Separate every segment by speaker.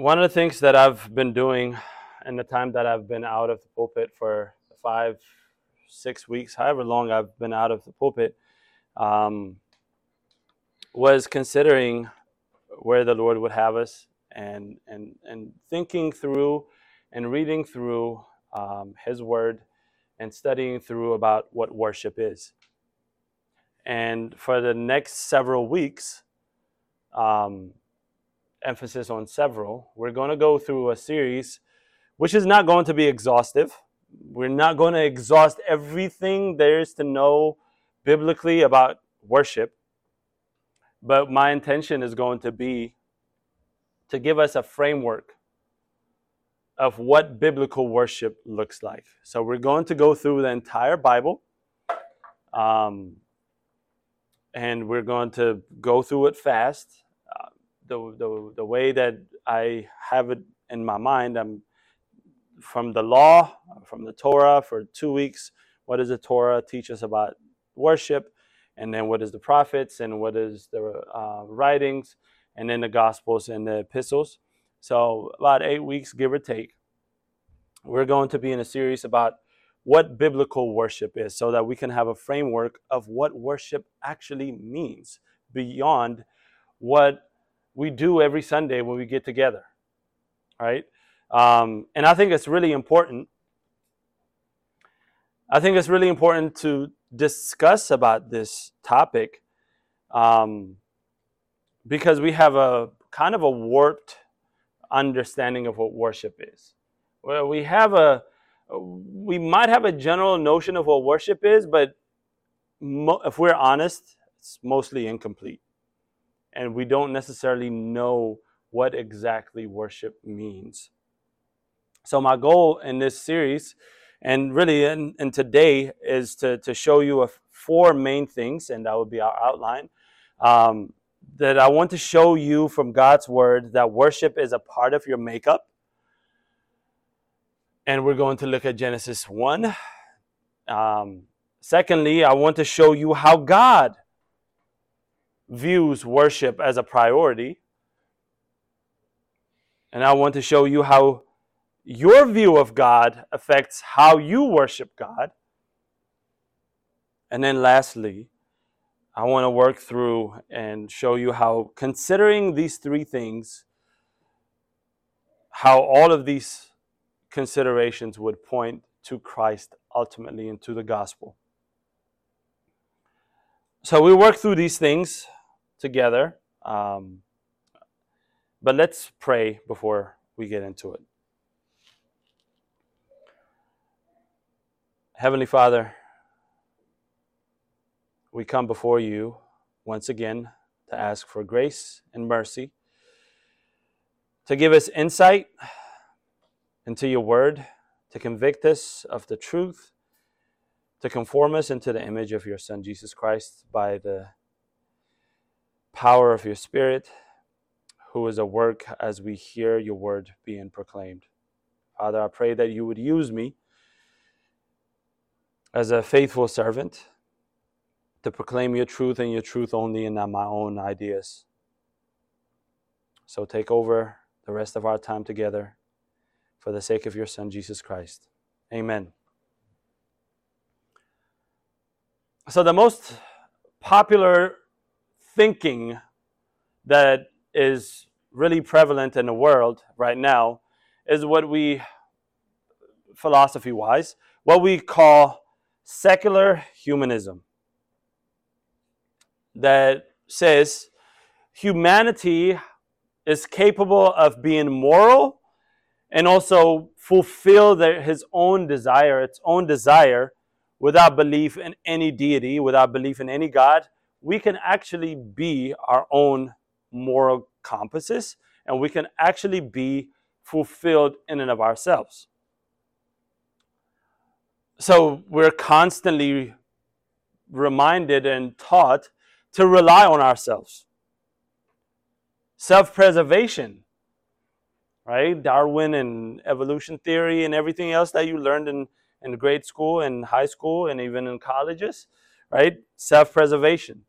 Speaker 1: one of the things that I've been doing in the time that I've been out of the pulpit for five, six weeks, however long I've been out of the pulpit, um, was considering where the Lord would have us and and and thinking through and reading through um, His Word and studying through about what worship is. And for the next several weeks, um, emphasis on several, we're going to go through a series which is not going to be exhaustive. We're not going to exhaust everything there is to know biblically about worship. But my intention is going to be to give us a framework of what biblical worship looks like. So we're going to go through the entire Bible. Um, and we're going to go through it fast. The, the, the way that I have it in my mind, I'm from the law, from the Torah for two weeks. What does the Torah teach us about worship? And then what is the prophets and what is the uh, writings? And then the gospels and the epistles. So about eight weeks, give or take. We're going to be in a series about what biblical worship is so that we can have a framework of what worship actually means beyond what we do every Sunday when we get together. Right? Um, and I think it's really important. I think it's really important to discuss about this topic um, because we have a kind of a warped understanding of what worship is. Well, we have a we might have a general notion of what worship is, but mo- if we're honest, it's mostly incomplete. And we don't necessarily know what exactly worship means. So, my goal in this series, and really in, in today, is to, to show you a, four main things, and that would be our outline. Um, that I want to show you from God's word that worship is a part of your makeup and we're going to look at Genesis 1. Um, secondly, I want to show you how God views worship as a priority. And I want to show you how your view of God affects how you worship God. And then lastly, I want to work through and show you how considering these three things, how all of these considerations would point to Christ ultimately and to the gospel. So we work through these things together. Um, but let's pray before we get into it. Heavenly Father, we come before you once again to ask for grace and mercy, to give us insight into your word, to convict us of the truth, to conform us into the image of your Son, Jesus Christ, by the power of your Spirit, who is at work as we hear your word being proclaimed. Father, I pray that you would use me as a faithful servant to proclaim your truth and your truth only and not my own ideas. So take over the rest of our time together for the sake of your Son, Jesus Christ. Amen. So, the most popular thinking that is really prevalent in the world right now is what we, philosophy wise, what we call secular humanism. That says humanity is capable of being moral and also fulfill their, his own desire, its own desire, without belief in any deity, without belief in any God, we can actually be our own moral compasses and we can actually be fulfilled in and of ourselves. So we're constantly reminded and taught to rely on ourselves. Self preservation right? Darwin and evolution theory and everything else that you learned in, in grade school and high school and even in colleges, right? Self preservation,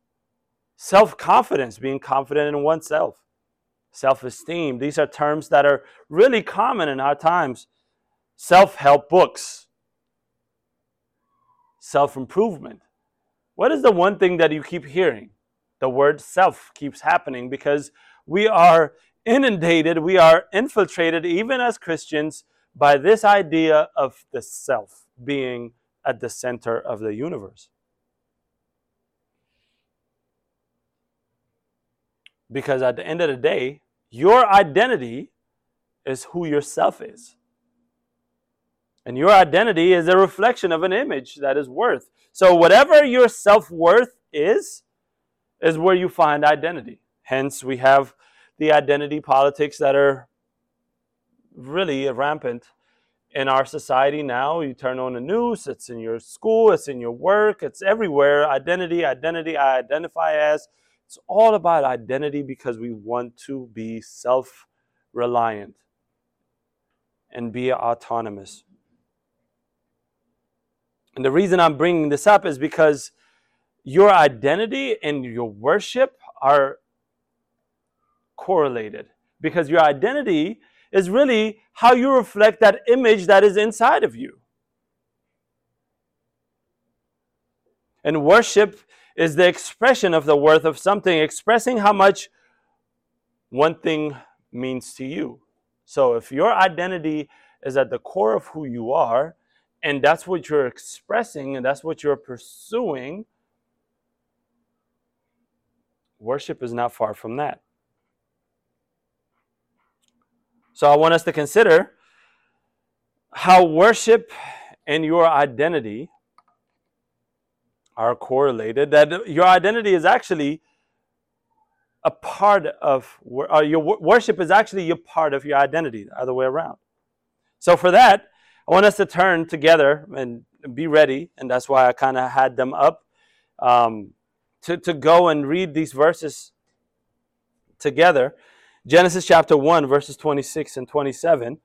Speaker 1: self confidence, being confident in oneself, self esteem. These are terms that are really common in our times. Self help books, self improvement. What is the one thing that you keep hearing? The word self keeps happening because we are inundated, we are infiltrated, even as Christians, by this idea of the self being at the center of the universe. Because at the end of the day, your identity is who yourself is. And your identity is a reflection of an image that is worth. So, whatever your self worth is, is where you find identity. Hence, we have the identity politics that are really rampant in our society now. You turn on the news, it's in your school, it's in your work, it's everywhere. Identity, identity, I identify as. It's all about identity because we want to be self reliant and be autonomous. And the reason I'm bringing this up is because your identity and your worship are correlated. Because your identity is really how you reflect that image that is inside of you. And worship is the expression of the worth of something, expressing how much one thing means to you. So if your identity is at the core of who you are, and that's what you're expressing and that's what you're pursuing, worship is not far from that. So I want us to consider how worship and your identity are correlated, that your identity is actually a part of, uh, your worship is actually a part of your identity, the other way around. So for that, I want us to turn together and be ready, and that's why I kind of had them up um, to, to go and read these verses together. Genesis chapter 1, verses 26 and 27.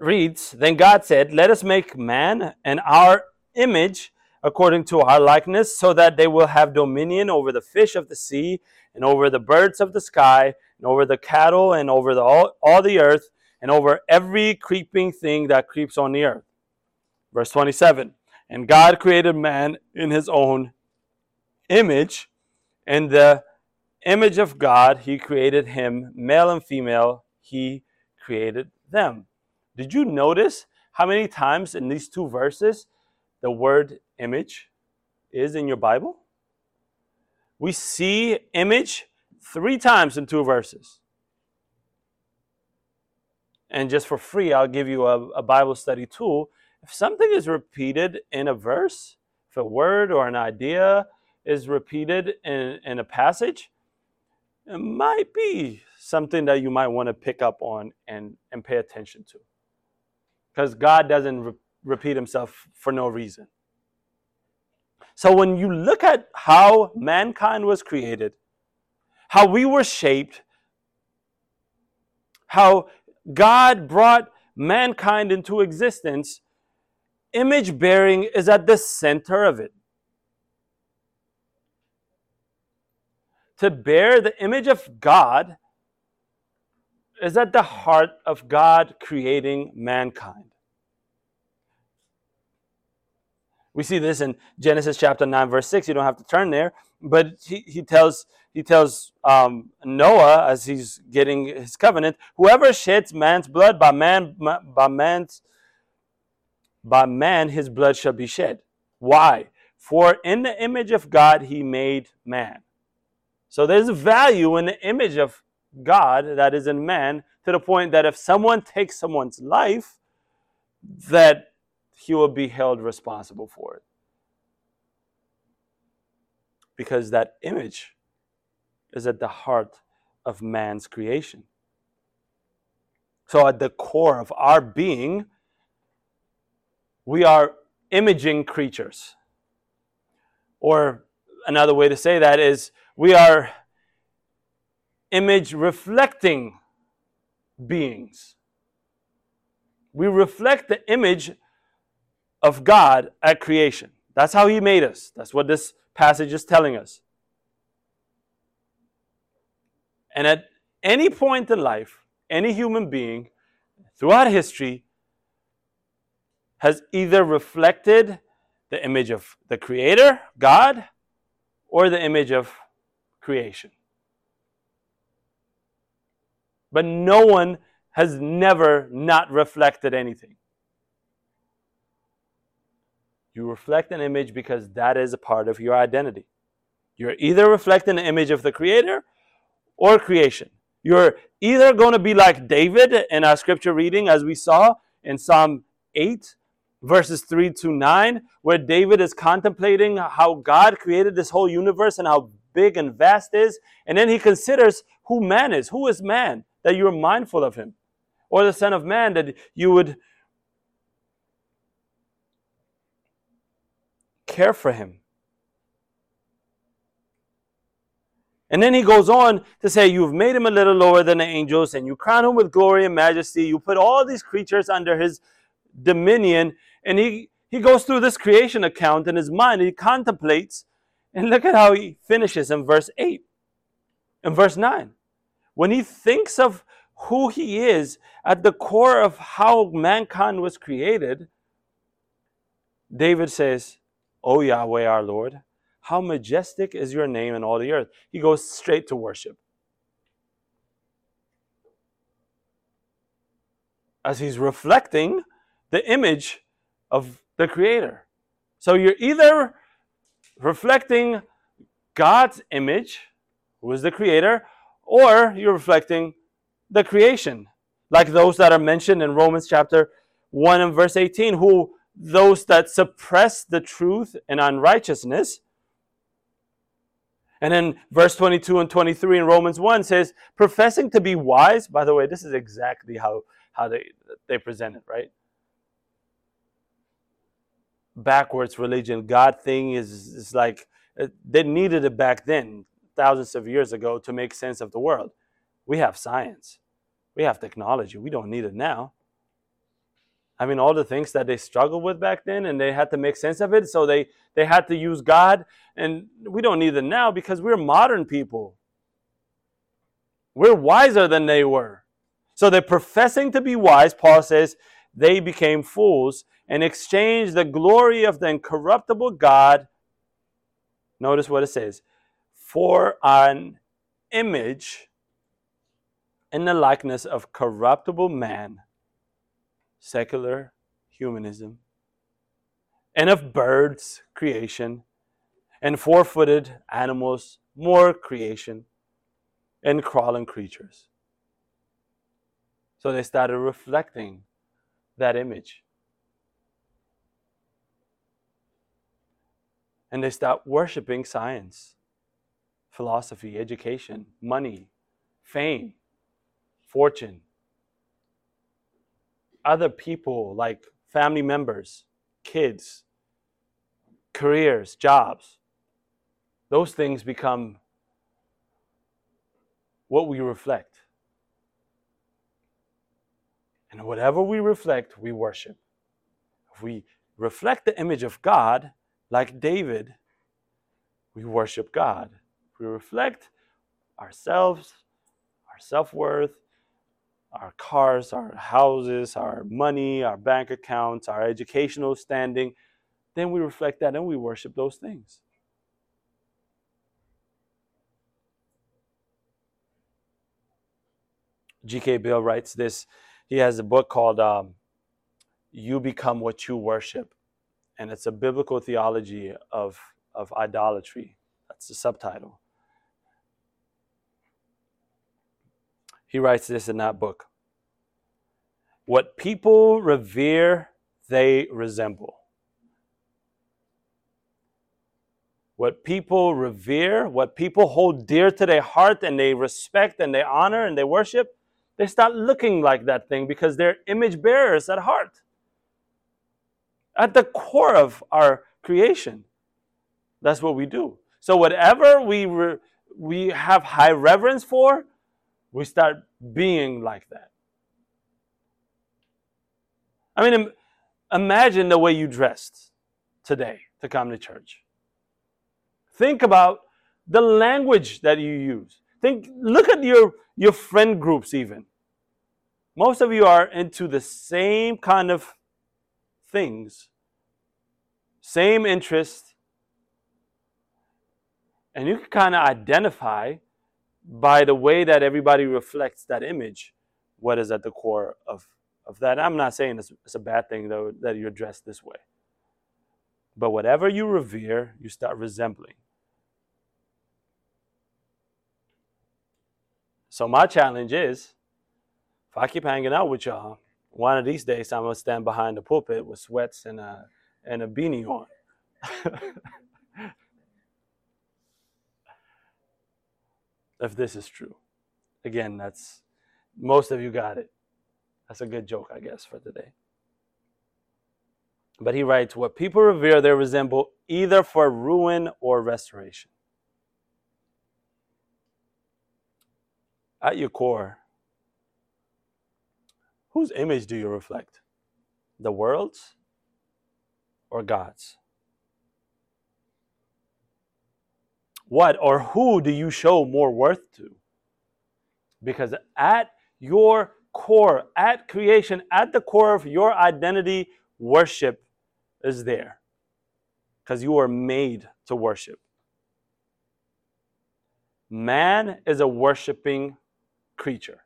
Speaker 1: Reads Then God said, Let us make man in our image according to our likeness, so that they will have dominion over the fish of the sea, and over the birds of the sky, and over the cattle, and over the, all, all the earth, and over every creeping thing that creeps on the earth. Verse 27 And God created man in his own image, and the image of God he created him, male and female, he created them. Did you notice how many times in these two verses the word image is in your Bible? We see image three times in two verses. And just for free, I'll give you a, a, Bible study tool. If something is repeated in a verse, if a word or an idea is repeated in, in a passage, it might be something that you might want to pick up on and, and pay attention to because God doesn't re- repeat himself for no reason. So when you look at how mankind was created, how we were shaped, how God brought mankind into existence, image bearing is at the center of it. To bear the image of God is at the heart of God creating mankind. We see this in Genesis chapter 9, verse 6. You don't have to turn there, but he, he tells he tells um, Noah as he's getting his covenant, whoever sheds man's blood by man by man's by man his blood shall be shed. Why? For in the image of God he made man. So there's value in the image of God that is in man to the point that if someone takes someone's life, that he will be held responsible for it. Because that image is at the heart of man's creation. So, at the core of our being, we are imaging creatures. Or another way to say that is we are image reflecting beings. We reflect the image of God at creation. That's how He made us. That's what this passage is telling us. And at any point in life, any human being throughout history has either reflected the image of the Creator, God, or the image of creation. But no one has never not reflected anything. You reflect an image because that is a part of your identity. You're either reflecting the image of the Creator or creation. You're either going to be like David in our scripture reading, as we saw in Psalm 8, verses 3 to 9, where David is contemplating how God created this whole universe and how big and vast is. And then he considers who man is. Who is man that you're mindful of him? Or the Son of Man that you would care for him. And then he goes on to say, You've made him a little lower than the angels, and you crown him with glory and majesty. You put all these creatures under his dominion. And he, he goes through this creation account in his mind. He contemplates. And look at how he finishes in verse 8. In verse 9. When he thinks of who he is at the core of how mankind was created, David says, O Yahweh our Lord, how majestic is your name in all the earth. He goes straight to worship. As he's reflecting the image of the Creator. So you're either reflecting God's image, who is the Creator, or you're reflecting the creation, like those that are mentioned in Romans chapter 1 and verse 18, who those that suppress the truth and unrighteousness. And then verse 22 and 23 in Romans 1 says, professing to be wise, by the way, this is exactly how, how they, they present it, right? backwards religion. God thing is, is like uh, they needed it back then, thousands of years ago, to make sense of the world. We have science, we have technology. We don't need it now. I mean, all the things that they struggled with back then, and they had to make sense of it, so they they had to use God, and we don't need it now because we're modern people. We're wiser than they were. So they're professing to be wise. Paul says they became fools and exchanged the glory of the incorruptible God. Notice what it says for an image in the likeness of corruptible man, secular humanism, and of birds, creation, and four footed animals, more creation, and crawling creatures. So they started reflecting that image. And they start worshiping science, philosophy, education, money, fame, fortune, other people like family members, kids, careers, jobs. Those things become what we reflect. And whatever we reflect, we worship. If we reflect the image of God, like David, we worship God. If we reflect ourselves, our self worth, our cars, our houses, our money, our bank accounts, our educational standing, then we reflect that and we worship those things. G.K. Beale writes this he has a book called um, You Become What You Worship. And it's a biblical theology of, of idolatry. That's the subtitle. He writes this in that book. What people revere, they resemble. What people revere, what people hold dear to their heart and they respect and they honor and they worship, they start looking like that thing because they're image bearers at heart. At the core of our creation, that's what we do. So whatever we re- we have high reverence for, we start being like that. I mean, imagine the way you dressed today to come to church. Think about the language that you use. Think look at your your friend groups even. Most of you are into the same kind of things, same interest, and you can kind of identify by the way that everybody reflects that image what is at the core of, of that. I'm not saying it's, it's a bad thing, though, that you're dressed this way. But whatever you revere, you start resembling. So my challenge is, if I keep hanging out with y'all, one of these days I'm gonna stand behind the pulpit with sweats and a and a beanie on. if this is true. Again, that's most of you got it. That's a good joke, I guess, for today. But he writes, What people revere, they resemble either for ruin or restoration. At your core, whose image do you reflect? The world's or God's? What or who do you show more worth to? Because at your core, at creation, at the core of your identity, worship is there. Because you are made to worship. Man is a worshiping creature.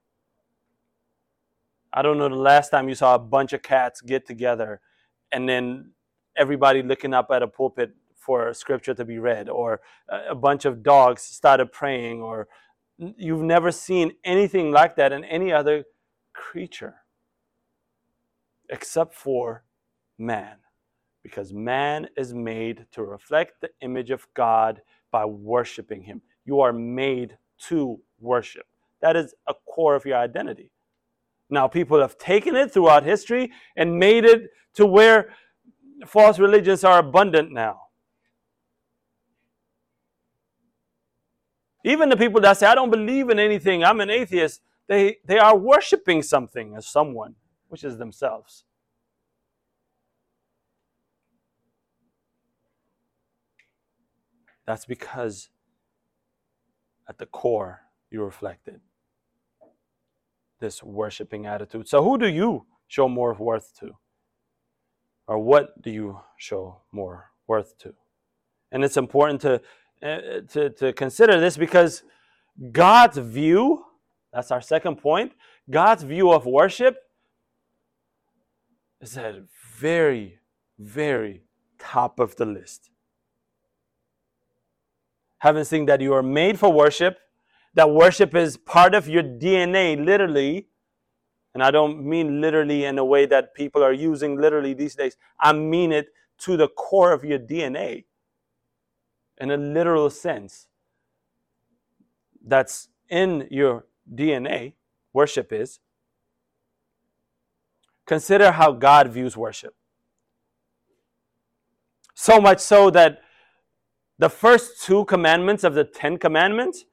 Speaker 1: I don't know the last time you saw a bunch of cats get together and then everybody looking up at a pulpit for scripture to be read, or a bunch of dogs started praying, or you've never seen anything like that in any other creature except for man. Because man is made to reflect the image of God by worshiping Him. You are made to worship. That is a core of your identity. Now, people have taken it throughout history and made it to where false religions are abundant now. Even the people that say, I don't believe in anything, I'm an atheist, they, they are worshiping something as someone, which is themselves. That's because at the core you reflected this worshiping attitude. So, who do you show more worth to? Or what do you show more worth to? And it's important to Uh, to, to consider this because God's view, that's our second point, God's view of worship is at very, very top of the list. Having seen that you are made for worship, that worship is part of your DNA, literally, and I don't mean literally in a way that people are using literally these days, I mean it to the core of your DNA in a literal sense that's in your DNA, worship is, consider how God views worship. So much so that the first two commandments of the Ten Commandments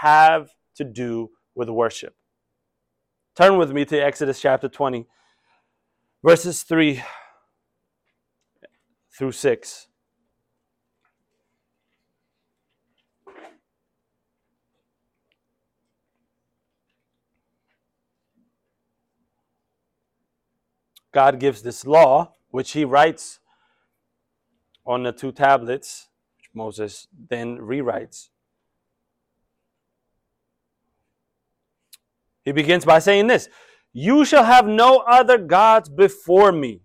Speaker 1: have to do with worship. Turn with me to Exodus chapter 20, verses 3 through 6. God gives this law, which he writes on the two tablets, which Moses then rewrites. He begins by saying this You shall have no other gods before me.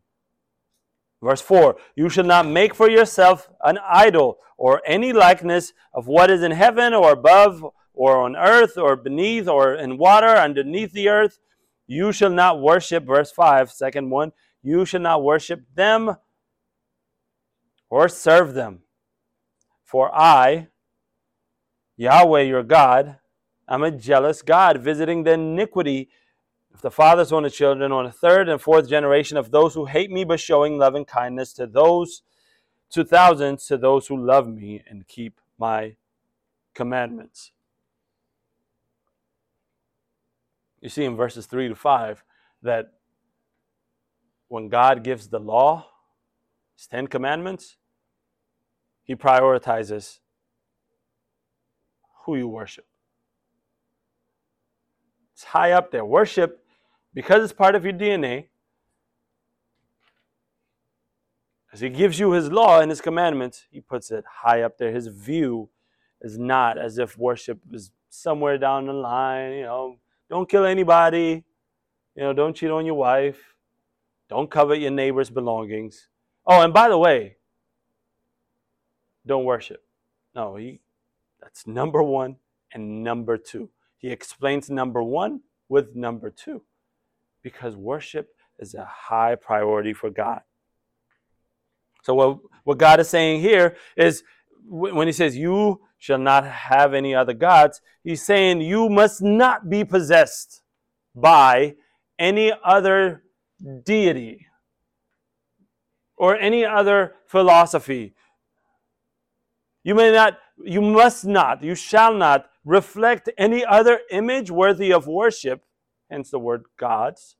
Speaker 1: Verse 4 You shall not make for yourself an idol or any likeness of what is in heaven or above or on earth or beneath or in water underneath the earth. You shall not worship, verse 5, second one, you shall not worship them or serve them. For I, Yahweh your God, am a jealous God, visiting the iniquity of the fathers on the children, on the third and fourth generation of those who hate me, but showing loving kindness to those, to thousands, to those who love me and keep my commandments. You see in verses 3 to 5 that when God gives the law, his Ten Commandments, he prioritizes who you worship. It's high up there. Worship, because it's part of your DNA, as He gives you His law and His commandments, He puts it high up there. His view is not as if worship is somewhere down the line, you know, don't kill anybody, you know, don't cheat on your wife, don't covet your neighbor's belongings. Oh, and by the way, don't worship. No, he that's number 1 and number 2. He explains number 1 with number 2 because worship is a high priority for God. So what what God is saying here is when he says you shall not have any other gods, he's saying you must not be possessed by any other deity or any other philosophy. You may not, you must not, you shall not reflect any other image worthy of worship, hence the word gods,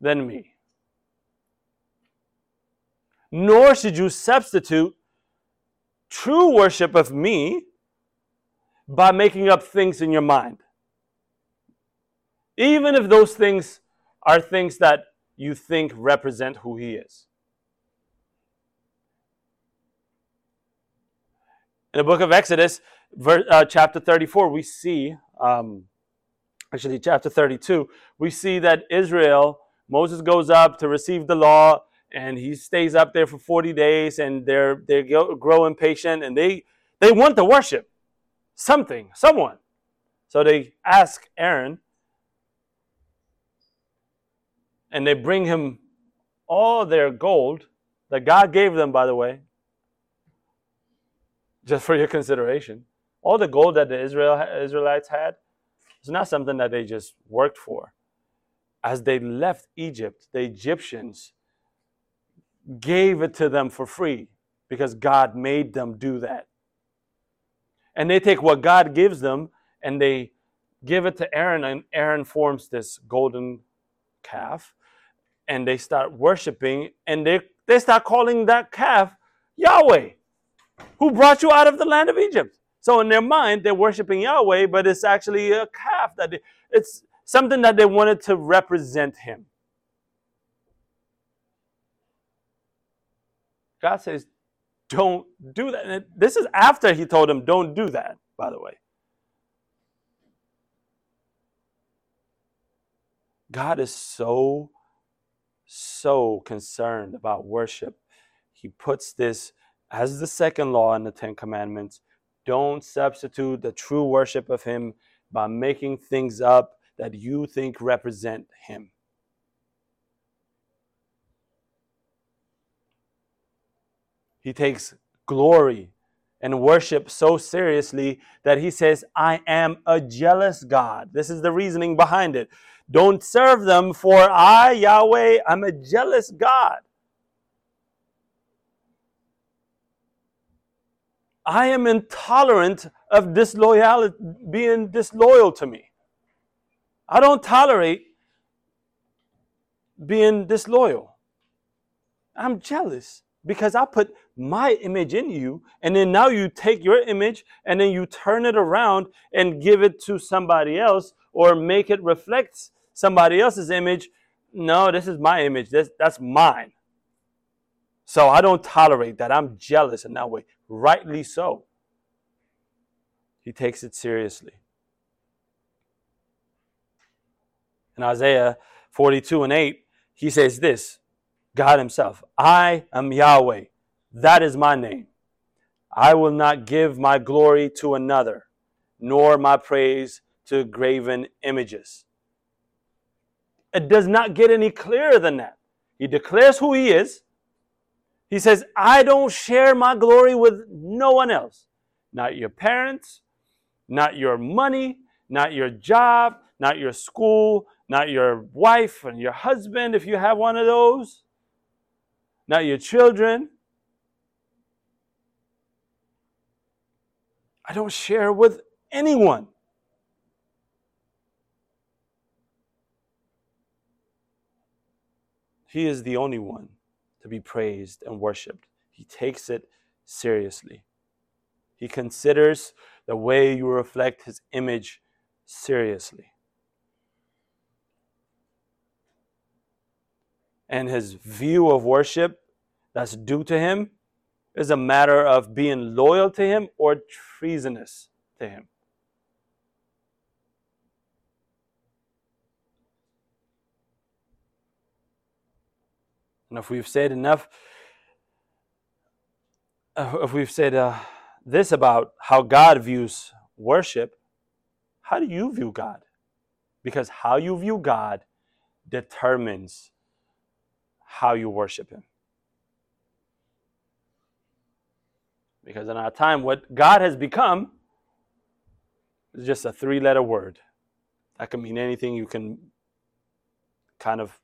Speaker 1: than me. Nor should you substitute true worship of me by making up things in your mind. Even if those things are things that you think represent who He is. In the book of Exodus, uh, chapter 34, we see, um, actually, chapter 32, we see that Israel, Moses goes up to receive the law and he stays up there for 40 days and they're they grow impatient and they they want to worship something someone. So they ask aaron and they bring him all their gold that god gave them by the way just for your consideration. All the gold that the Israel, israelites had is not something that they just worked for. As they left egypt the egyptians gave it to them for free because God made them do that. And they take what God gives them and they give it to Aaron, and Aaron forms this golden calf and they start worshiping and they, they start calling that calf Yahweh, who brought you out of the land of Egypt. So in their mind, they're worshiping Yahweh, but it's actually a calf that they, it's something that they wanted to represent him. God says, don't do that. And this is after he told him, don't do that, by the way. God is so, so concerned about worship. He puts this as the second law in the Ten Commandments. Don't substitute the true worship of Him by making things up that you think represent Him. He takes glory and worship so seriously that he says, I am a jealous God. This is the reasoning behind it. Don't serve them, for I, Yahweh, I'm a jealous God. I am intolerant of disloyalty, being disloyal to me. I don't tolerate being disloyal. I'm jealous because I put my image in you, and then now you take your image and then you turn it around and give it to somebody else or make it reflect somebody else's image. No, this is my image. This, that's mine. So I don't tolerate that. I'm jealous in that way. Rightly so. He takes it seriously. In Isaiah 42 and 8, he says this God Himself. I am Yahweh. That is my name. I will not give my glory to another, nor my praise to graven images. It does not get any clearer than that. He declares who He is. He says, I don't share my glory with no one else. Not your parents, not your money, not your job, not your school, not your wife and your husband, if you have one of those not your children. I don't share with anyone. He is the only one to be praised and worshiped. He takes it seriously. He considers the way you reflect His image seriously. And His view of worship that's due to Him is a matter of being loyal to him or treasonous to him. And if we've said enough, uh, if we've said uh, this about how God views worship, how do you view God? Because how you view God determines how you worship Him. Because in our time, what God has become is just a three letter word. That can mean anything you can kind of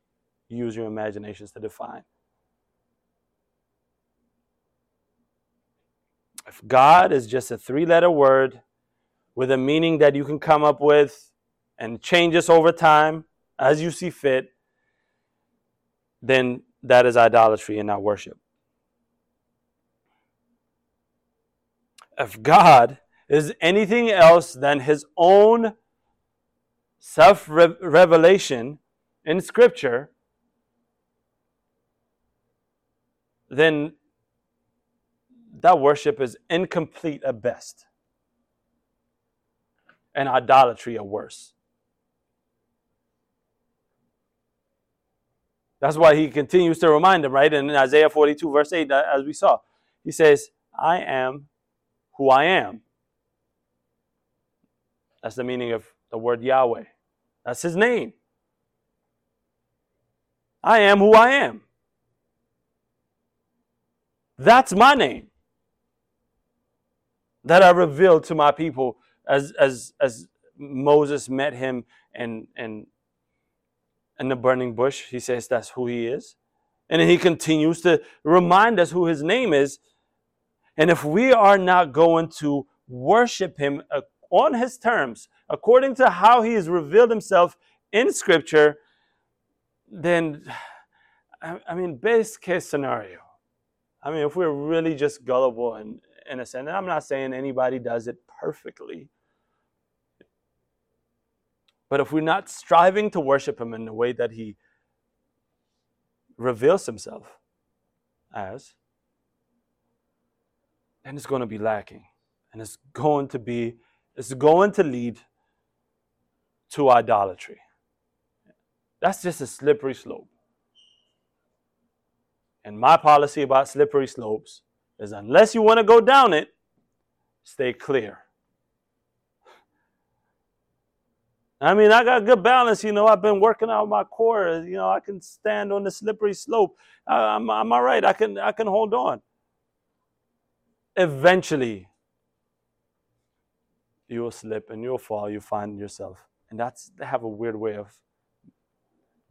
Speaker 1: use your imaginations to define. If God is just a three letter word with a meaning that you can come up with and changes over time as you see fit, then that is idolatry and not worship. If God is anything else than his own self revelation in Scripture, then that worship is incomplete at best and idolatry at worst. That's why he continues to remind them, right? In Isaiah 42, verse 8, as we saw, he says, I am who I am. That's the meaning of the word Yahweh. That's his name. I am who I am. That's my name that I revealed to my people as as as Moses met him and and in the burning bush. He says that's who he is. And then he continues to remind us who his name is. And if we are not going to worship him uh, on his terms, according to how he has revealed himself in scripture, then I mean, best case scenario, I mean, if we're really just gullible and innocent, and I'm not saying anybody does it perfectly, but if we're not striving to worship Him in the way that He reveals Himself as, then it's going to be lacking. And it's going to be, it's going to lead to idolatry. That's just a slippery slope. And my policy about slippery slopes is unless you want to go down it, stay clear. I mean, I got good balance. You know, I've been working out my core. You know, I can stand on the slippery slope. I'm, I'm all right. I can, I can hold on. Eventually, you will slip and you'll fall. You find yourself, and that's they have a weird way of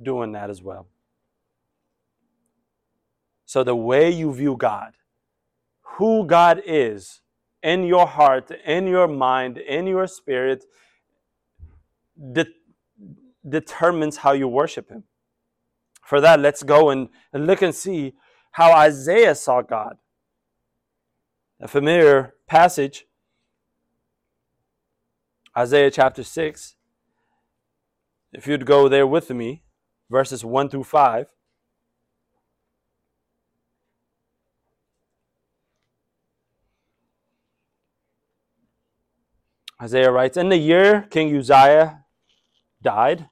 Speaker 1: doing that as well. So, the way you view God, who God is in your heart, in your mind, in your spirit, de- determines how you worship Him. For that, let's go and, and look and see how Isaiah saw God. A familiar passage, Isaiah chapter 6. If you'd go there with me, verses 1 through 5. Isaiah writes, In the year King Uzziah died,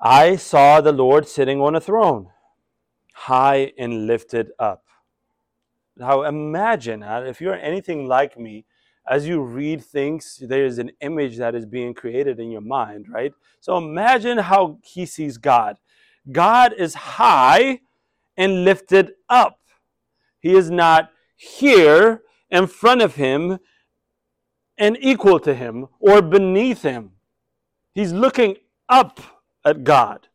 Speaker 1: I saw the Lord sitting on a throne, high and lifted up. Now imagine uh, if you're anything like me, as you read things, there is an image that is being created in your mind, right? So imagine how he sees God. God is high and lifted up. He is not here in front of him and equal to him or beneath him. He's looking up at God.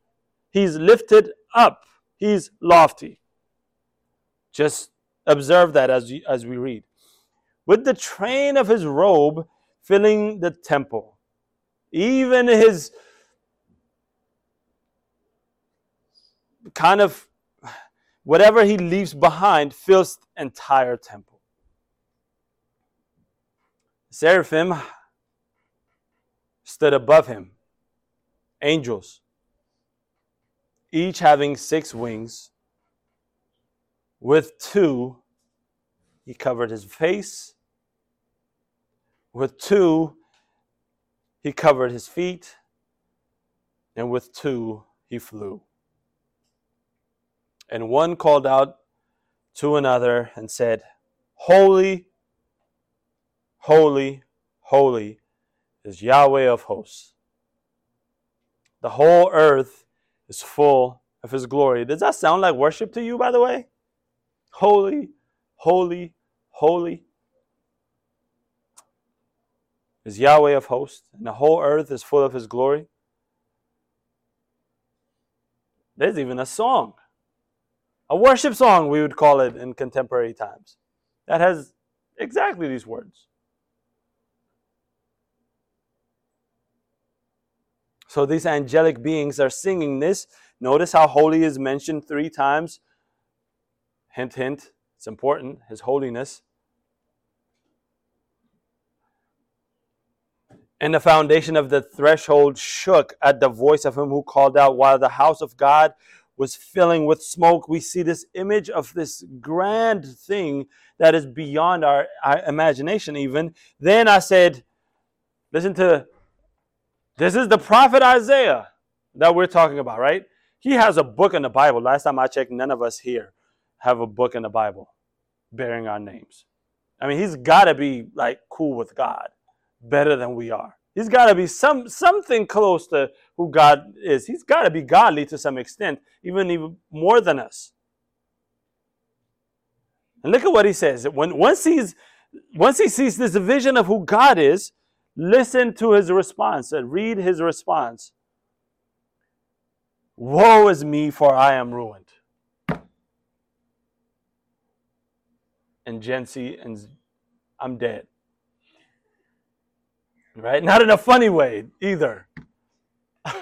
Speaker 1: He's lifted up. He's lofty. Just observe that as, as we read. With the train of his robe filling the temple, even his kind of whatever he leaves behind fills the entire temple. Seraphim stood above him, angels. each having six wings. With two, he covered his face. With two, he covered his feet. And with two, he flew. And one called out to another and said, Holy, holy, holy is Yahweh of hosts. The whole earth is full of his glory. Does that sound like worship to you, by the way? Holy, holy, holy is Yahweh of hosts, and the whole earth is full of his glory. There's even a song, a worship song, we would call it in contemporary times, that has exactly these words. So these angelic beings are singing this. Notice how holy is mentioned three times. Hint, hint, it's important, his holiness. And the foundation of the threshold shook at the voice of him who called out, while the house of God was filling with smoke. We see this image of this grand thing that is beyond our, our imagination, even. Then I said, Listen to this is the prophet Isaiah that we're talking about, right? He has a book in the Bible. Last time I checked, none of us here have a book in the Bible bearing our names. I mean, he's got to be like cool with God better than we are. He's got to be some something close to who God is. He's got to be godly to some extent, even even more than us. And look at what he says. When once he's once he sees this vision of who God is, listen to his response and read his response. Woe is me, for I am ruined. And Jency, and I'm dead. Right? Not in a funny way either.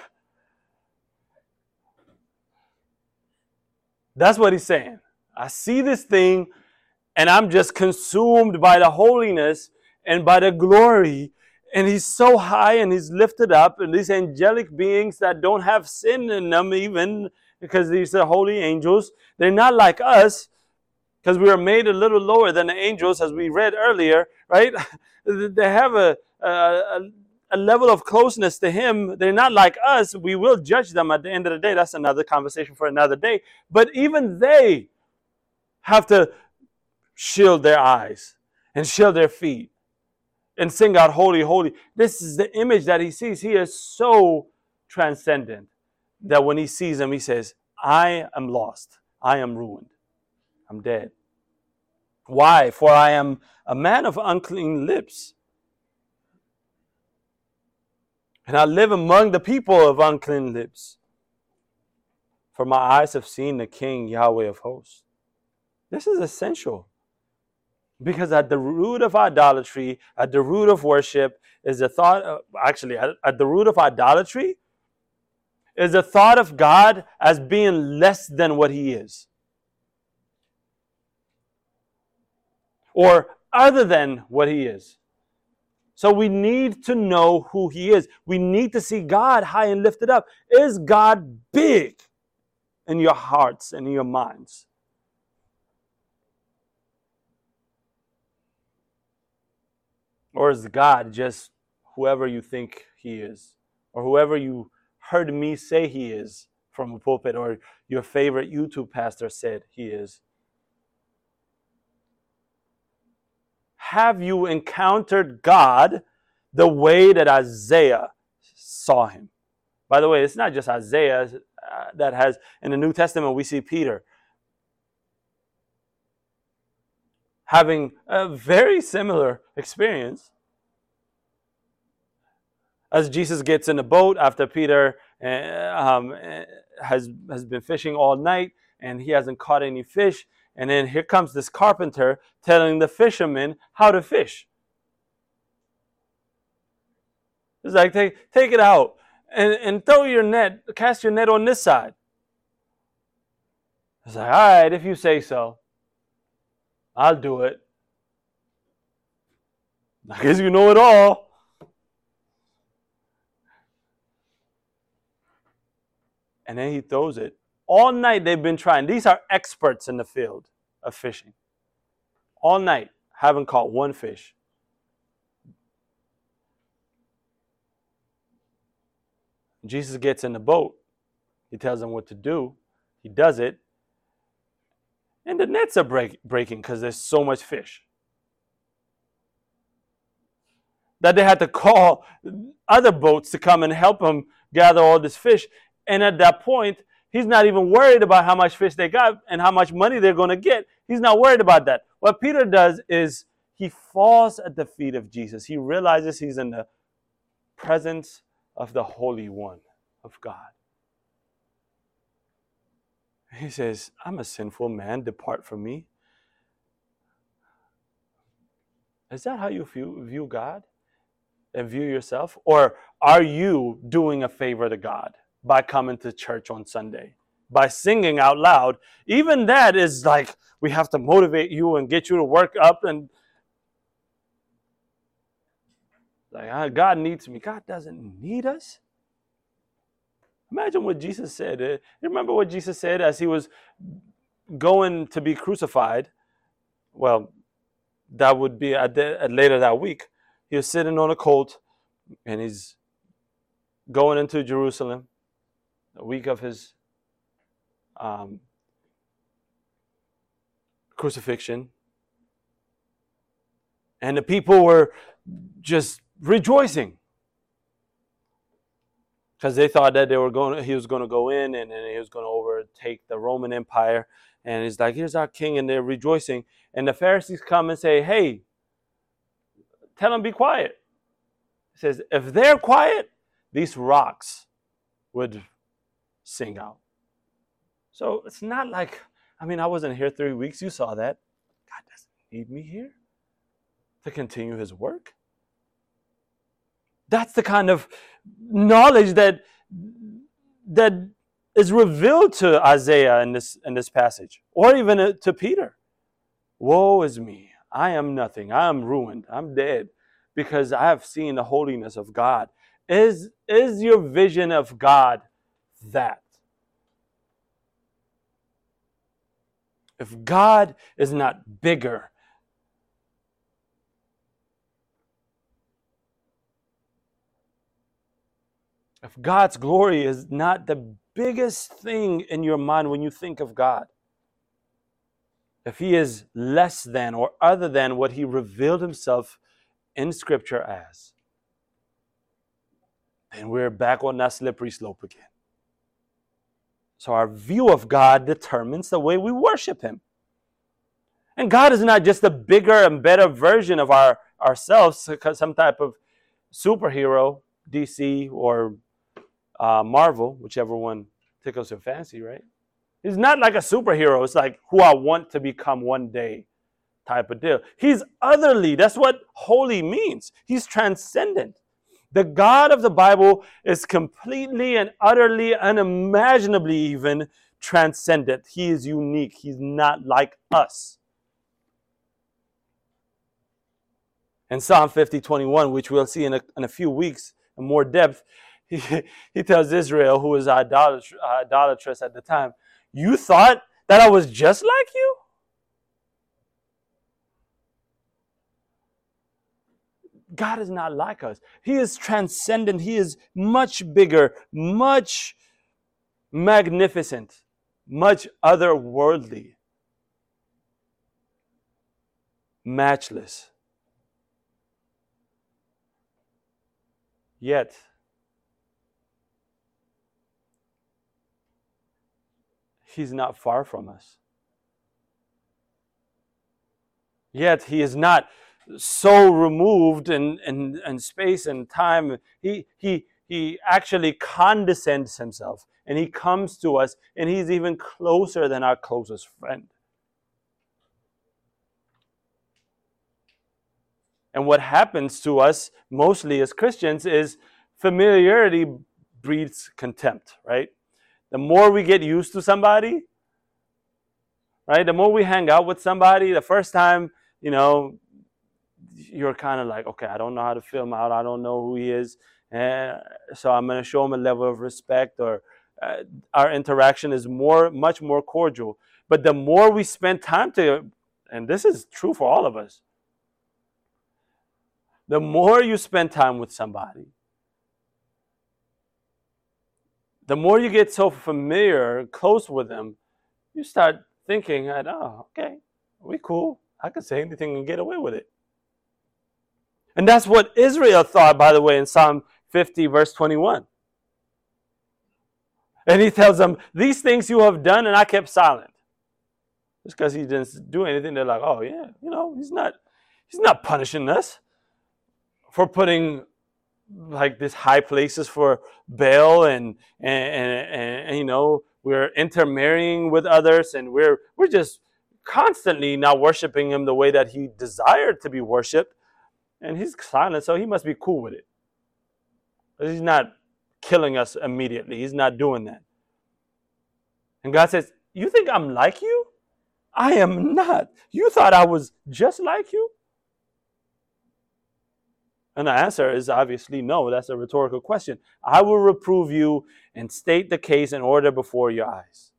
Speaker 1: That's what he's saying. I see this thing and I'm just consumed by the holiness and by the glory. And he's so high and he's lifted up, and these angelic beings that don't have sin in them, even because these are holy angels, they're not like us because we are made a little lower than the angels, as we read earlier, right? they have a, a, a level of closeness to Him. They're not like us. We will judge them at the end of the day. That's another conversation for another day. But even they have to shield their eyes and shield their feet and sing out, Holy, Holy. This is the image that He sees. He is so transcendent that when He sees them, He says, I am lost. I am ruined. I'm dead. Why? For I am a man of unclean lips and I live among the people of unclean lips. For my eyes have seen the King, Yahweh of hosts. This is essential. Because at the root of idolatry, at the root of worship, is the thought, of, actually, at, at the root of idolatry, is the thought of God as being less than what He is. Or other than what He is. So we need to know who He is. We need to see God high and lifted up. Is God big in your hearts and in your minds? Or is God just whoever you think He is? Or whoever you heard me say He is from a pulpit, or your favorite YouTube pastor said He is? Have you encountered God the way that Isaiah saw him? By the way, it's not just Isaiah uh, that has, in the New Testament, we see Peter having a very similar experience. As Jesus gets in the boat after Peter uh, um, has, has been fishing all night and he hasn't caught any fish, and then here comes this carpenter telling the fishermen how to fish. It's like, take, take it out and, and throw your net, cast your net on this side. It's like, all right, if you say so, I'll do it. I guess you know it all. and then he throws it. All night they've been trying. These are experts in the field of fishing. All night, haven't caught one fish. Jesus gets in the boat. He tells them what to do. He does it. And the nets are break, breaking because there's so much fish. That they had to call other boats to come and help them gather all this fish. And at that point, he's not even worried about how much fish they got and how much money they're going to get. He's not worried about that. What Peter does is he falls at the feet of Jesus. He realizes he's in the presence of the Holy One of God. He says, I'm a sinful man, depart from me. Is that how you view, view God and view yourself? Or are you doing a favor to God by coming to church on Sunday? By singing out loud? Even that is like, we have to motivate you and get you to work up and like God needs me. God doesn't need us. Imagine what Jesus said. Eh, you remember what Jesus said as he was going to be crucified? Well, that would be at, the, at later that week. He was sitting on a colt and he's going into Jerusalem, the week of his um, crucifixion. And the people were just rejoicing. Because they thought that they were going he was going to go in and, and he was going to overtake the roman empire. And he's like here's our king and they're rejoicing. And the pharisees come and say hey tell them be quiet. He says if they're quiet these rocks would sing out so it's not like i mean i wasn't here three weeks you saw that god doesn't need me here to continue his work that's the kind of knowledge that that is revealed to Isaiah in this in this passage, or even uh, to Peter. Woe is me! I am nothing. I am ruined. I'm dead because I have seen the holiness of God. Is is your vision of God that? If God is not bigger if God's glory is not the biggest thing in your mind when you think of God, if He is less than or other than what He revealed Himself in Scripture as, then we're back on that slippery slope again. So our view of God determines the way we worship Him. And God is not just a bigger and better version of our ourselves, some type of superhero, DC or uh, Marvel, whichever one tickles your fancy, right? He's not like a superhero. It's like who I want to become one day type of deal. He's otherly. That's what holy means. He's transcendent. The God of the Bible is completely and utterly, unimaginably even transcendent. He is unique. He's not like us. In Psalm 50, 21, which we'll see in a, in a few weeks in more depth, he, he tells Israel, who was idolatrous at the time, You thought that I was just like you? God is not like us. He is transcendent. He is much bigger, much magnificent, much otherworldly, matchless. Yet, He's not far from us. Yet he is not so removed in, in, in space and time. He, he, he actually condescends himself and he comes to us and he's even closer than our closest friend. And what happens to us mostly as Christians is familiarity breeds contempt, right? the more we get used to somebody, right? The more we hang out with somebody, the first time, you know, you're kind of like, okay, I don't know how to fill him out. I don't know who he is. And so I'm going to show him a level of respect or uh, our interaction is more, much more cordial. But the more we spend time to, and this is true for all of us, the more you spend time with somebody, the more you get so familiar, close with them, you start thinking, oh, okay, we cool. I can say anything and get away with it. And that's what Israel thought, by the way, in Psalm 50, verse 21. And he tells them, These things you have done, and I kept silent. Just because he didn't do anything, they're like, Oh, yeah, you know, he's not, he's not punishing us for putting like these high places for Baal and, and, and, and you know, we're intermarrying with others and we're, we're just constantly not worshiping him the way that he desired to be worshiped. And he's silent, so he must be cool with it. He's not killing us immediately. He's not doing that. And God says, You think I'm like you? I am not. You thought I was just like you? And the answer is obviously no. That's a rhetorical question. I will reprove you and state the case in order before your eyes.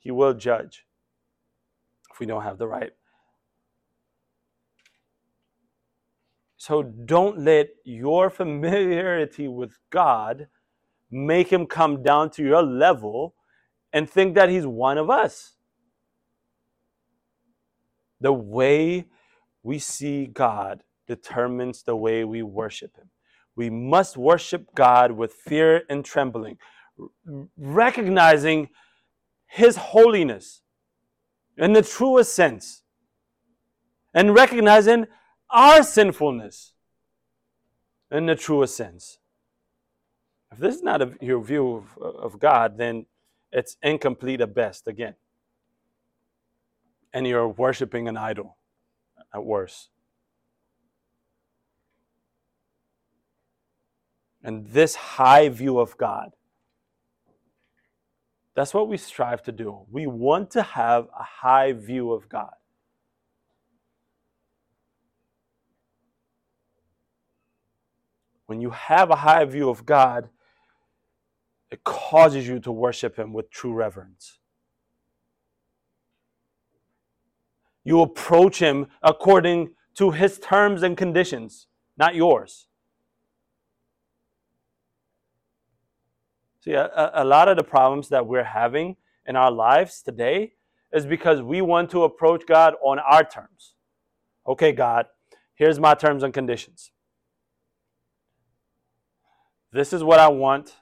Speaker 1: He will judge if we don't have the right. So don't let your familiarity with God make him come down to your level and think that he's one of us. The way we see God determines the way we worship him. We must worship God with fear and trembling, recognizing his holiness in the truest sense, and recognizing our sinfulness in the truest sense. If this is not a, your view of, of God, then it's incomplete at best again. And you're worshiping an idol at worst. And this high view of God that's what we strive to do. We want to have a high view of God. When you have a high view of God, it causes you to worship Him with true reverence. You approach Him according to His terms and conditions, not yours. See, a, a lot of the problems that we're having in our lives today is because we want to approach God on our terms. Okay, God, here's my terms and conditions. This is what I want.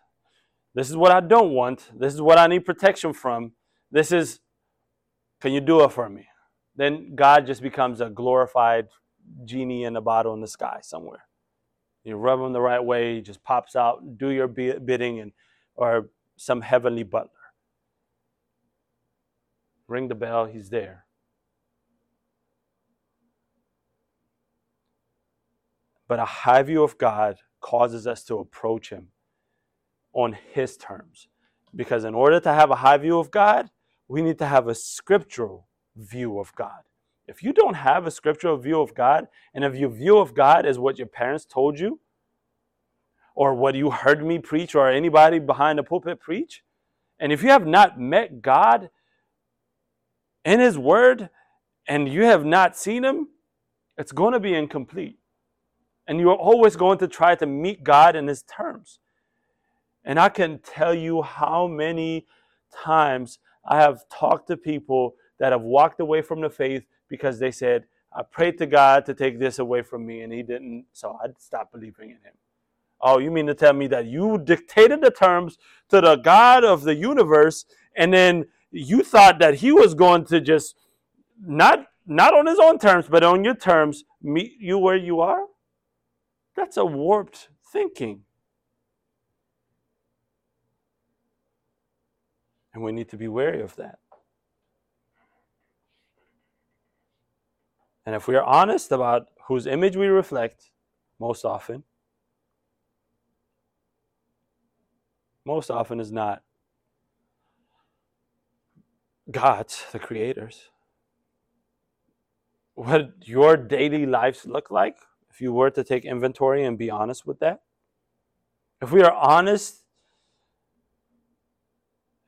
Speaker 1: This is what I don't want. This is what I need protection from. This is, can you do it for me? Then God just becomes a glorified genie in a bottle in the sky somewhere. You rub him the right way, he just pops out, do your bidding, and or some heavenly butler. Ring the bell, he's there. But a high view of God causes us to approach him on his terms. Because in order to have a high view of God, we need to have a scriptural view of God. If you don't have a scriptural view of God, and if your view of God is what your parents told you, or what you heard me preach or anybody behind the pulpit preach. And if you have not met God in His Word and you have not seen Him, it's going to be incomplete. And you're always going to try to meet God in His terms. And I can tell you how many times I have talked to people that have walked away from the faith because they said, I prayed to God to take this away from me, and He didn't, so I stopped believing in Him. Oh, you mean to tell me that you dictated the terms to the God of the universe, and then you thought that he was going to just not not on his own terms, but on your terms, meet you where you are? That's a warped thinking. And we need to be wary of that. And if we are honest about whose image we reflect most often, most often is not God's, the creators. What your daily lives look like, if you were to take inventory and be honest with that. If we are honest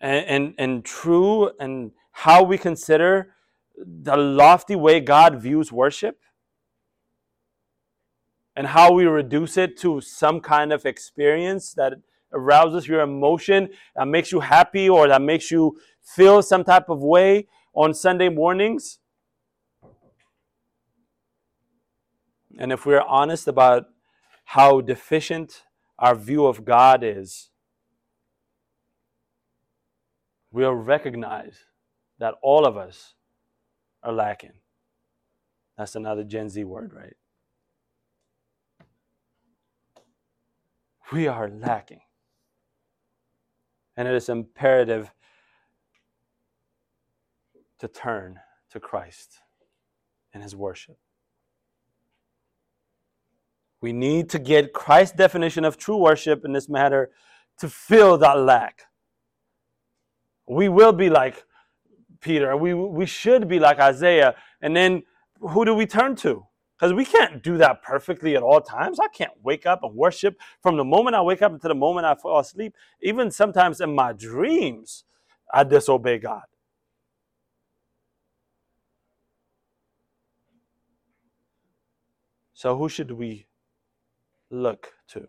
Speaker 1: and, and, and true and how we consider the lofty way God views worship and how we reduce it to some kind of experience that arouses your emotion, that makes you happy, or that makes you feel some type of way on Sunday mornings. And if we're honest about how deficient our view of God is, we'll recognize that all of us are lacking. That's another Gen Z word, right? We are lacking. And it is imperative to turn to Christ and his worship. We need to get Christ's definition of true worship in this matter to fill that lack. We will be like Peter, we, we should be like Isaiah. And then who do we turn to? Because we can't do that perfectly at all times. I can't wake up and worship from the moment I wake up until the moment I fall asleep. Even sometimes in my dreams, I disobey God. So, who should we look to?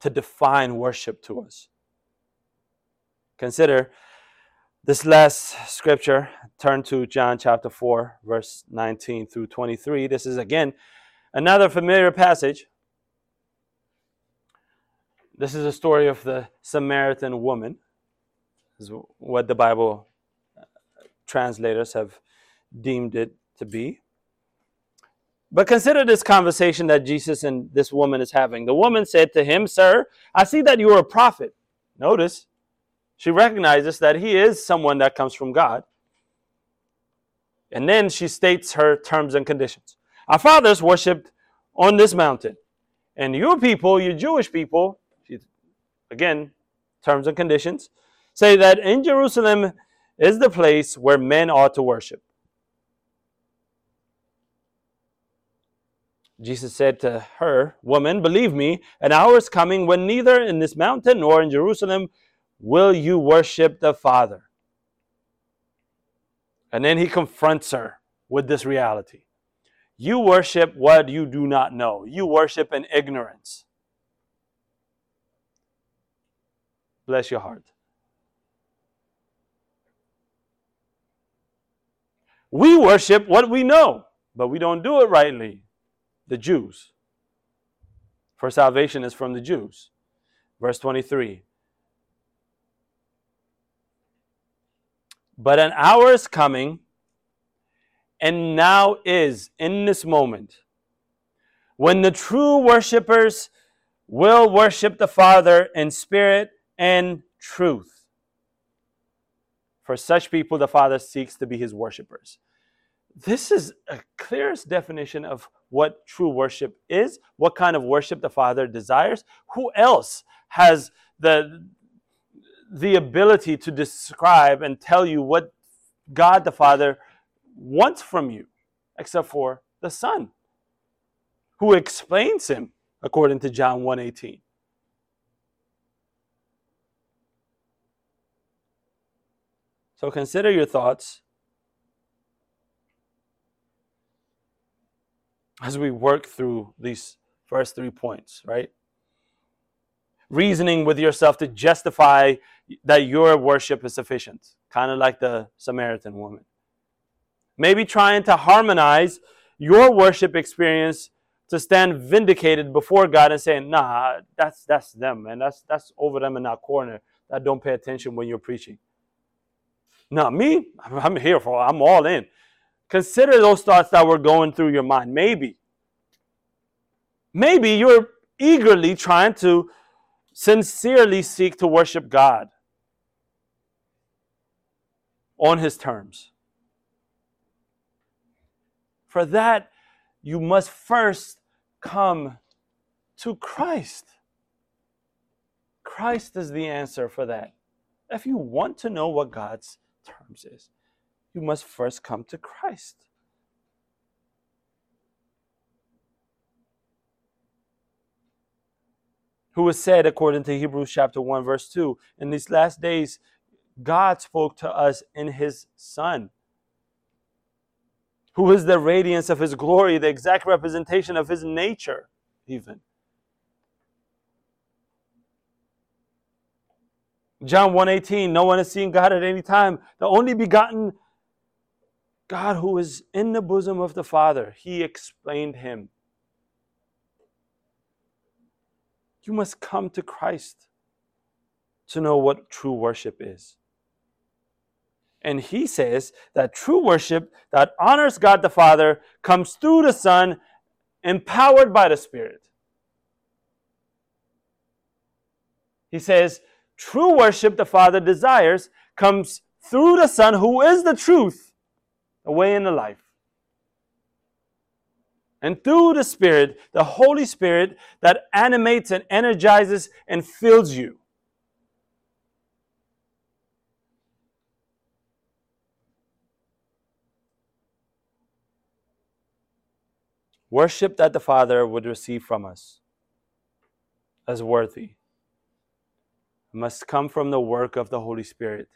Speaker 1: To define worship to us. Consider this last scripture. Turn to John chapter 4, verse 19 through 23. This is again another familiar passage. This is a story of the Samaritan woman, is what the Bible uh, translators have deemed it to be. But consider this conversation that Jesus and this woman is having. The woman said to him, Sir, I see that you are a prophet. Notice, she recognizes that he is someone that comes from God. And then she states her terms and conditions. Our fathers worshipped on this mountain. And your people, your Jewish people, again, terms and conditions, say that in Jerusalem is the place where men ought to worship. Jesus said to her, Woman, believe me, an hour is coming when neither in this mountain nor in Jerusalem will you worship the Father. And then he confronts her with this reality. You worship what you do not know. You worship in ignorance. Bless your heart. We worship what we know, but we don't do it rightly the Jews. For salvation is from the Jews. Verse 23. But an hour is coming, and now is in this moment, when the true worshippers will worship the Father in spirit and truth. For such people, the Father seeks to be his worshippers. This is a clearest definition of what true worship is, what kind of worship the Father desires. Who else has the, the ability to describe and tell you what God the Father wants from you except for the Son, who explains him according to John 1:18. So consider your thoughts as we work through these first three points, right? Reasoning with yourself to justify that your worship is sufficient, kind of like the Samaritan woman. Maybe trying to harmonize your worship experience to stand vindicated before God and saying, "Nah, that's that's them, man. That's that's over them in that corner that don't pay attention when you're preaching." No, me, I'm here for. I'm all in. Consider those thoughts that were going through your mind. Maybe. Maybe you're eagerly trying to sincerely seek to worship God on His terms. For that, you must first come to Christ. Christ is the answer for that. If you want to know what God's terms is, you must first come to Christ. who was said, according to Hebrews chapter 1, verse 2, in these last days, God spoke to us in his Son, who is the radiance of his glory, the exact representation of his nature, even. John 1:18, no one has seen God at any time. The only begotten God who is in the bosom of the Father, he explained him. You must come to Christ to know what true worship is. And he says that true worship that honors God the Father comes through the Son, empowered by the Spirit. He says, true worship the Father desires comes through the Son, who is the truth, the way in the life. And through the Spirit, the Holy Spirit that animates and energizes and fills you. Worship that the Father would receive from us as worthy must come from the work of the Holy Spirit,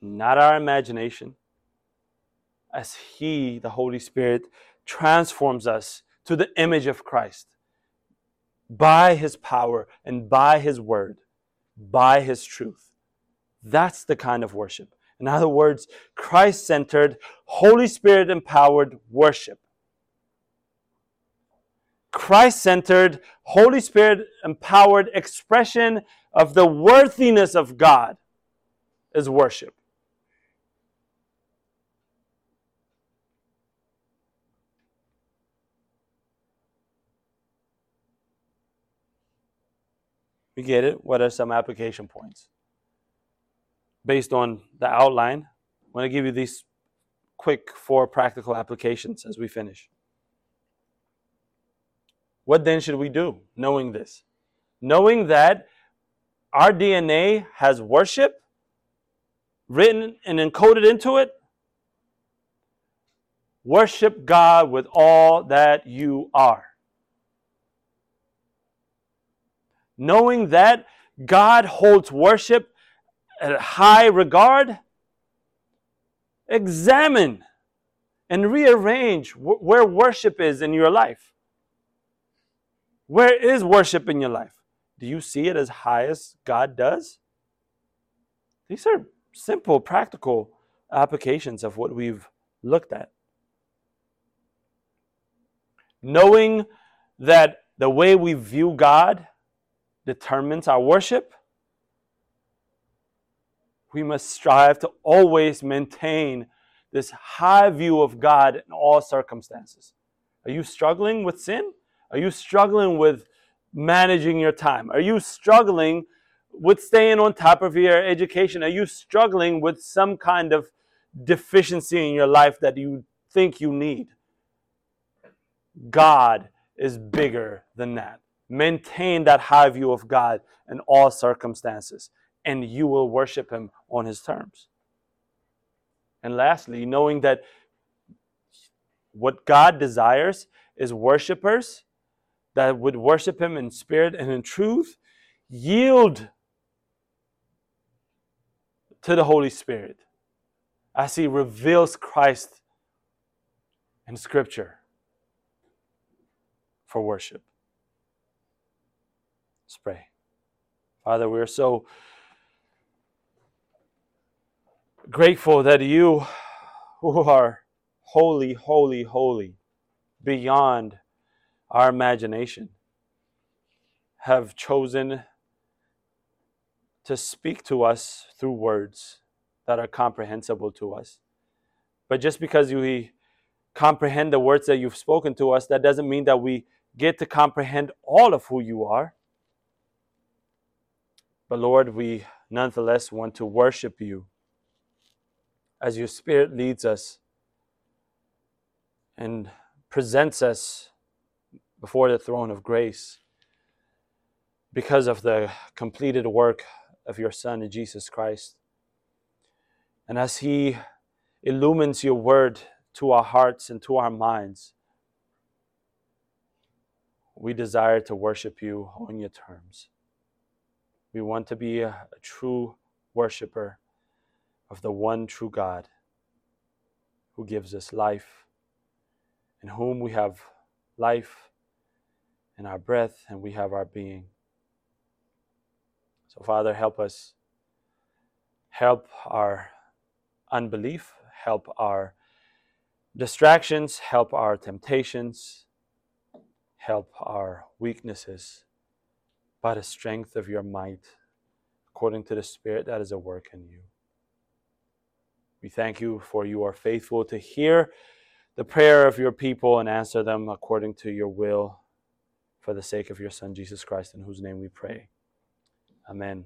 Speaker 1: not our imagination, as He, the Holy Spirit, transforms us to the image of Christ by His power and by His word, by His truth. That's the kind of worship. In other words, Christ centered, Holy Spirit empowered worship. Christ centered, Holy Spirit empowered expression of the worthiness of God is worship. We get it. What are some application points? Based on the outline, I'm going to give you these quick four practical applications as we finish. What then should we do knowing this? Knowing that our DNA has worship written and encoded into it. Worship God with all that you are. Knowing that God holds worship at high regard, examine and rearrange where worship is in your life. Where is worship in your life? Do you see it as high as God does? These are simple, practical applications of what we've looked at. Knowing that the way we view God determines our worship, we must strive to always maintain this high view of God in all circumstances. Are you struggling with sin? Are you struggling with managing your time? Are you struggling with staying on top of your education? Are you struggling with some kind of deficiency in your life that you think you need? God is bigger than that. Maintain that high view of God in all circumstances, and you will worship Him on His terms. And lastly, knowing that what God desires is worshipers that would worship him in spirit and in truth yield to the Holy Spirit as he reveals Christ in Scripture for worship. Let's pray. Father, we're so grateful that you, who are holy, holy, holy, beyond our imagination, have chosen to speak to us through words that are comprehensible to us. But just because we comprehend the words that you've spoken to us, that doesn't mean that we get to comprehend all of who you are. But Lord, we nonetheless want to worship you as your Spirit leads us and presents us before the throne of grace because of the completed work of your Son, Jesus Christ. And as He illumines your word to our hearts and to our minds, we desire to worship you on your terms. We want to be a, a true worshiper of the one true God who gives us life, in whom we have life in our breath and we have our being. So, Father, help us. Help our unbelief, help our distractions, help our temptations, help our weaknesses by the strength of your might, according to the Spirit that is at work in you. We thank you for you are faithful to hear the prayer of your people and answer them according to your will for the sake of your Son, Jesus Christ, in whose name we pray. Amen.